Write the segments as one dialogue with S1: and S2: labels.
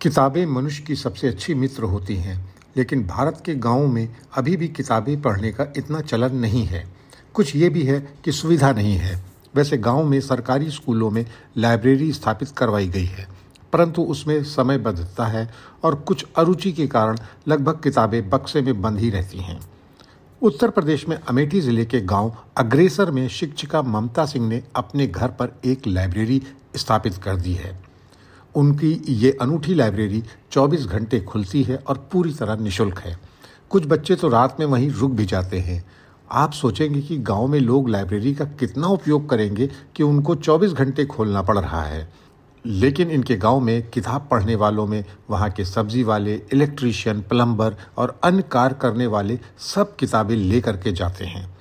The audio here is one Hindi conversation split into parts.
S1: किताबें मनुष्य की सबसे अच्छी मित्र होती हैं, लेकिन भारत के गाँवों में अभी भी किताबें पढ़ने का इतना चलन नहीं है। कुछ ये भी है कि सुविधा नहीं है। वैसे गाँव में सरकारी स्कूलों में लाइब्रेरी स्थापित करवाई गई है, परंतु उसमें समय बदलता है और कुछ अरुचि के कारण लगभग किताबें बक्से में बंद ही रहती हैं। उत्तर प्रदेश में अमेठी ज़िले के गाँव अग्रेसर में शिक्षिका ममता सिंह ने अपने घर पर एक लाइब्रेरी स्थापित कर दी है। उनकी ये अनूठी लाइब्रेरी 24 घंटे खुलती है और पूरी तरह निशुल्क है। कुछ बच्चे तो रात में वहीं रुक भी जाते हैं। आप सोचेंगे कि गाँव में लोग लाइब्रेरी का कितना उपयोग करेंगे कि उनको 24 घंटे खोलना पड़ रहा है। लेकिन इनके गाँव में किताब पढ़ने वालों में, वहाँ के सब्ज़ी वाले, इलेक्ट्रीशियन प्लम्बर और अन्य कार्य करने वाले सब किताबें लेकर के जाते हैं।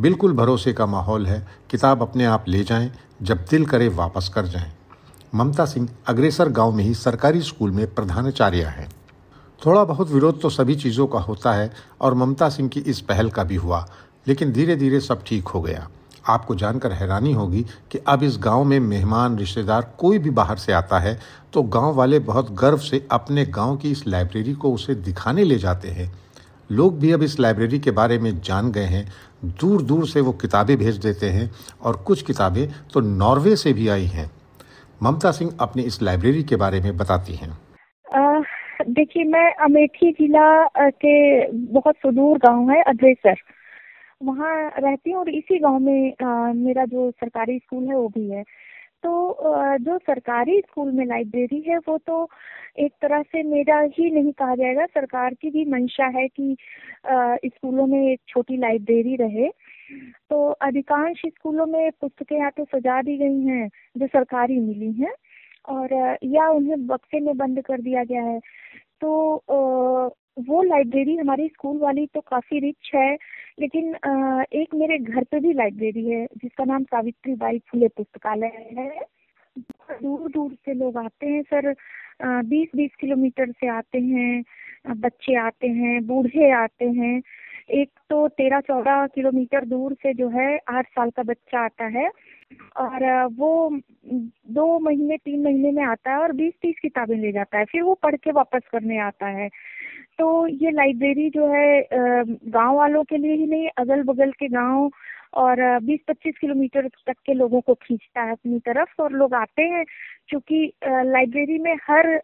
S1: बिल्कुल भरोसे का माहौल है। किताब अपने आप ले जाएँ, जब दिल करे वापस कर जाएँ। ममता सिंह अग्रेसर गाँव में ही सरकारी स्कूल में प्रधानाचार्य हैं। थोड़ा बहुत विरोध तो सभी चीज़ों का होता है और ममता सिंह की इस पहल का भी हुआ, लेकिन धीरे धीरे सब ठीक हो गया। आपको जानकर हैरानी होगी कि अब इस गाँव में मेहमान, रिश्तेदार कोई भी बाहर से आता है तो गाँव वाले बहुत गर्व से अपने गाँव की इस लाइब्रेरी को उसे दिखाने ले जाते हैं। लोग भी अब इस लाइब्रेरी के बारे में जान गए हैं दूर दूर से वो किताबें भेज देते हैं और कुछ किताबें तो नॉर्वे से भी आई हैं। ममता सिंह अपनी इस लाइब्रेरी के बारे में बताती हैं।
S2: देखिए मैं अमेठी जिला के बहुत सुदूर गाँव है अग्रेसर। वहाँ रहती हूँ और इसी गाँव में आ, मेरा जो सरकारी स्कूल है वो भी है। तो आ, जो सरकारी स्कूल में लाइब्रेरी है वो तो एक तरह से मेरा ही नहीं कहा जाएगा। सरकार की भी मंशा है कि स्कूलों में एक छोटी लाइब्रेरी रहे। तो अधिकांश स्कूलों में पुस्तकें या तो सजा दी गई हैं, जो सरकारी मिली हैं, और, या उन्हें बक्से में बंद कर दिया गया है। तो वो लाइब्रेरी हमारी स्कूल वाली तो काफ़ी रिच है, लेकिन एक मेरे घर पे भी लाइब्रेरी है, जिसका नाम सावित्री बाई फुले पुस्तकालय है। दूर दूर से लोग आते हैं सर बीस बीस किलोमीटर से आते हैं, बच्चे आते हैं, बूढ़े आते हैं एक तो तेरह चौदह किलोमीटर दूर से जो है आठ साल का बच्चा आता है और वो दो महीने, तीन महीने में आता है और बीस तीस किताबें ले जाता है, फिर वो पढ़ के वापस करने आता है। तो ये लाइब्रेरी जो है गाँव वालों के लिए ही नहीं अगल बगल के गाँव और 20-25 किलोमीटर तक के लोगों को खींचता है अपनी तरफ़ और लोग आते हैं, क्योंकि लाइब्रेरी में हर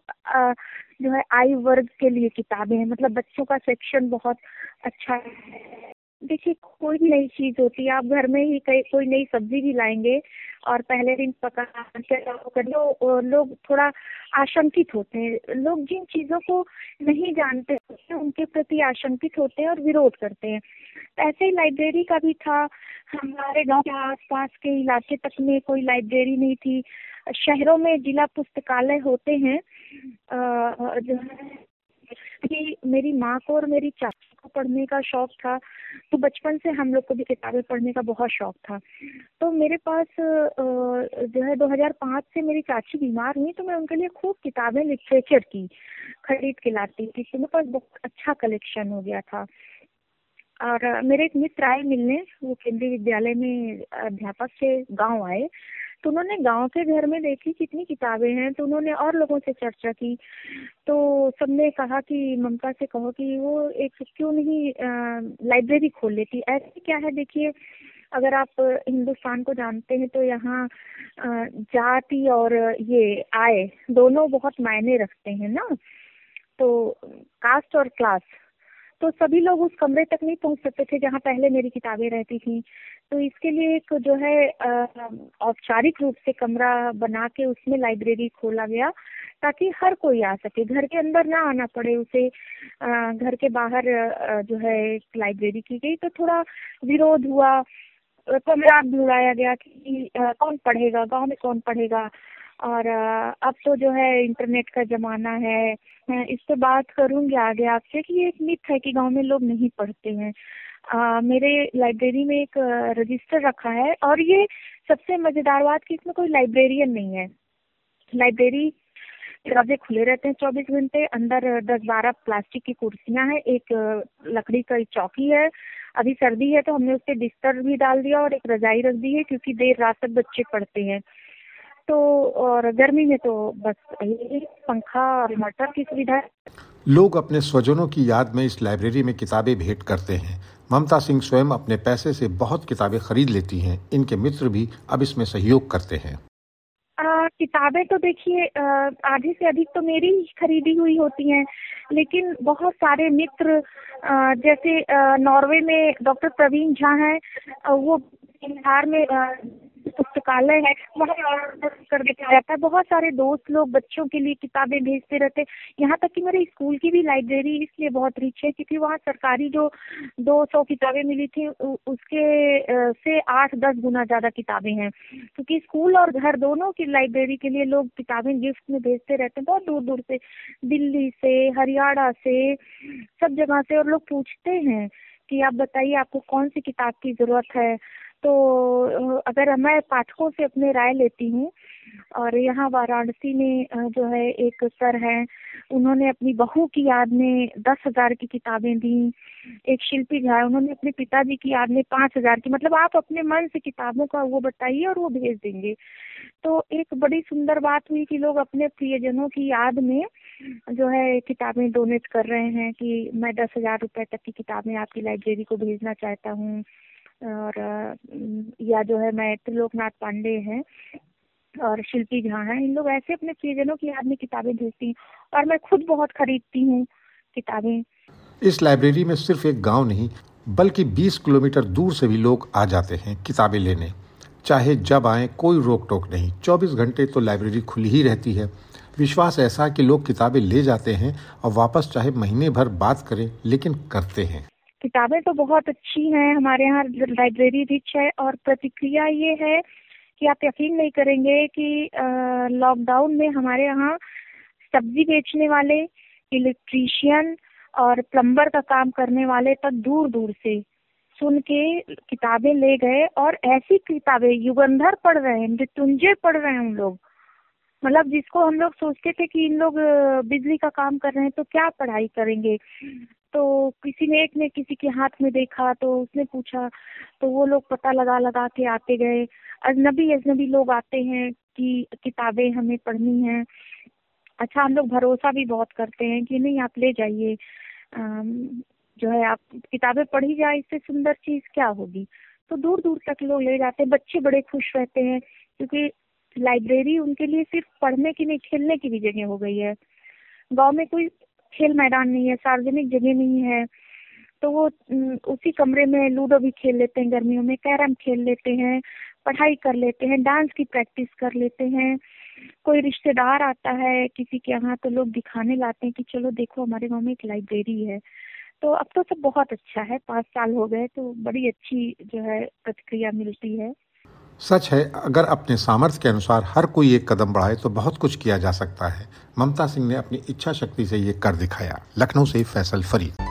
S2: जो है, आयु वर्ग के लिए किताबें हैं। मतलब बच्चों का सेक्शन बहुत अच्छा है। देखिए, कोई भी नई चीज़ होती है, आप घर में ही कई कोई नई सब्ज़ी भी लाएँगे और पहले दिन पका तो लोग थोड़ा आशंकित होते हैं। लोग जिन चीज़ों को नहीं जानते उनके प्रति आशंकित होते हैं और विरोध करते हैं। ऐसे ही लाइब्रेरी का भी था हमारे गाँव के आसपास के इलाके तक में कोई लाइब्रेरी नहीं थी। शहरों में जिला पुस्तकालय होते हैं जो है कि मेरी माँ को और मेरी चाची को पढ़ने का शौक था। तो बचपन से हम लोग को भी किताबें पढ़ने का बहुत शौक था। तो मेरे पास जो है 2005 से मेरी चाची बीमार हुई तो मैं उनके लिए खूब किताबें लिटरेचर की खरीद के लाती थी। तो मेरे पास बहुत अच्छा कलेक्शन हो गया था। और मेरे एक मित्र आए मिलने, वो केंद्रीय विद्यालय में अध्यापक से गाँव आए तो उन्होंने गाँव के घर में देखी कितनी किताबें हैं तो उन्होंने और लोगों से चर्चा की। तो सबने कहा कि, ममता से कहो कि वो एक क्यों नहीं लाइब्रेरी खोल लेती। ऐसे क्या है, देखिए, अगर आप हिंदुस्तान को जानते हैं तो यहाँ जाति और ये आय दोनों बहुत मायने रखते हैं ना। तो कास्ट और क्लास तो सभी लोग उस कमरे तक नहीं पहुँच सकते थे जहाँ पहले मेरी किताबें रहती थी। तो इसके लिए एक जो है औपचारिक रूप से कमरा बना के उसमें लाइब्रेरी खोला गया ताकि हर कोई आ सके। घर के अंदर ना आना पड़े उसे। घर के बाहर जो है लाइब्रेरी की गई। तो थोड़ा विरोध हुआ। कमरा ढूंढाया गया कि कौन पढ़ेगा, गाँव में कौन पढ़ेगा? और अब तो जो है इंटरनेट का ज़माना है इस पर बात करूँगी आगे आपसे कि ये एक मिथ है कि गाँव में लोग नहीं पढ़ते हैं। आ, मेरे लाइब्रेरी में एक रजिस्टर रखा है और ये सबसे मज़ेदार बात कि इसमें कोई लाइब्रेरियन नहीं है। लाइब्रेरी दरवाजे खुले रहते हैं चौबीस घंटे अंदर दस बारह प्लास्टिक की कुर्सियाँ हैं एक लकड़ी का चौकी है। अभी सर्दी है तो हमने उस पर बिस्तर भी डाल दिया और एक रजाई रख दी है क्योंकि देर रात तक बच्चे पढ़ते हैं। तो और गर्मी में तो बस यही पंखा और मटर की सुविधा
S1: लोग अपने स्वजनों की याद में इस लाइब्रेरी में किताबें भेंट करते हैं। ममता सिंह स्वयं अपने पैसे से बहुत किताबें खरीद लेती हैं। इनके मित्र भी अब इसमें सहयोग करते हैं।
S2: किताबें तो देखिए आधी से अधिक तो मेरी ही खरीदी हुई होती हैं। लेकिन बहुत सारे मित्र आ, जैसे नॉर्वे में डॉक्टर प्रवीण झा हैं। वो बिहार में पुस्तकालय है, वहाँ कर देता रहता है। बहुत सारे दोस्त लोग बच्चों के लिए किताबें भेजते रहते यहाँ तक कि मेरे स्कूल की भी लाइब्रेरी इसलिए बहुत रिच है क्योंकि वहाँ सरकारी जो दो सौ किताबें मिली थी उसके से आठ दस गुना ज़्यादा किताबें हैं। क्योंकि स्कूल और घर दोनों की लाइब्रेरी के लिए लोग किताबें गिफ्ट में भेजते रहते हैं। बहुत दूर दूर से, दिल्ली से, हरियाणा से, सब जगह से और लोग पूछते हैं कि आप बताइए आपको कौन सी किताब की ज़रूरत है? तो अगर मैं पाठकों से अपने राय लेती हूँ, और यहाँ वाराणसी में जो है एक सर है, उन्होंने अपनी बहू की याद में दस हज़ार की किताबें दी, एक शिल्पी झा उन्होंने अपने पिताजी की याद में पाँच हज़ार की मतलब आप अपने मन से किताबों का वो बताइए और वो भेज देंगे। तो एक बड़ी सुंदर बात हुई कि लोग अपने प्रियजनों की याद में, जो है, किताबें डोनेट कर रहे हैं कि मैं दस हज़ार रुपए तक की किताबें आपकी लाइब्रेरी को भेजना चाहता हूँ। और या जो है मैं त्रिलोकनाथ पांडे हैं और शिल्पी झा हैं। इन लोग ऐसे अपने प्रियजनों की याद में किताबें भेजती हैं और मैं खुद बहुत खरीदती हूँ किताबें।
S1: इस लाइब्रेरी में सिर्फ़ एक गाँव नहीं, बल्कि 20 किलोमीटर दूर से भी लोग आ जाते हैं किताबें लेने। चाहे जब आए, कोई रोक टोक नहीं। 24 घंटे तो लाइब्रेरी खुली ही रहती है। विश्वास ऐसा कि लोग किताबें ले जाते हैं और वापस चाहे महीने भर बात करें, लेकिन करते हैं।
S2: किताबें तो बहुत अच्छी हैं, हमारे यहाँ लाइब्रेरी रिच है और प्रतिक्रिया ये है कि आप यकीन नहीं करेंगे कि लॉकडाउन में हमारे यहाँ सब्ज़ी बेचने वाले इलेक्ट्रीशियन और प्लम्बर का काम करने वाले तक दूर दूर से सुन के किताबें ले गए और ऐसी किताबें, युगंधर पढ़ रहे हैं, मृत्युंजय पढ़ रहे हैं उन लोग। मतलब जिसको हम लोग सोचते थे कि इन लोग बिजली का काम कर रहे हैं तो क्या पढ़ाई करेंगे? तो किसी ने, एक ने किसी के हाथ में देखा तो उसने पूछा तो वो लोग पता लगा लगा के आते गए। अजनबी अजनबी लोग आते हैं कि किताबें हमें पढ़नी हैं। अच्छा हम लोग भरोसा भी बहुत करते हैं कि नहीं, आप ले जाइए। जो है, आप किताबें पढ़ी जाए, इससे सुंदर चीज़ क्या होगी? तो दूर दूर तक लोग ले जाते हैं। बच्चे बड़े खुश रहते हैं, क्योंकि लाइब्रेरी उनके लिए सिर्फ़ पढ़ने की नहीं, खेलने की भी जगह हो गई है। गाँव में कोई खेल मैदान नहीं है, सार्वजनिक जगह नहीं है तो वो उसी कमरे में लूडो भी खेल लेते हैं, गर्मियों में कैरम खेल लेते हैं, पढ़ाई कर लेते हैं, डांस की प्रैक्टिस कर लेते हैं। कोई रिश्तेदार आता है किसी के यहाँ तो लोग दिखाने लाते हैं कि चलो देखो, हमारे गाँव में एक लाइब्रेरी है। तो अब तो सब बहुत अच्छा है, पाँच साल हो गए तो बड़ी अच्छी जो है, प्रतिक्रिया मिलती है।
S1: सच है, अगर अपने सामर्थ्य के अनुसार हर कोई एक कदम बढ़ाए तो बहुत कुछ किया जा सकता है। ममता सिंह ने अपनी इच्छा शक्ति से ये कर दिखाया। लखनऊ से फैसल फरीद।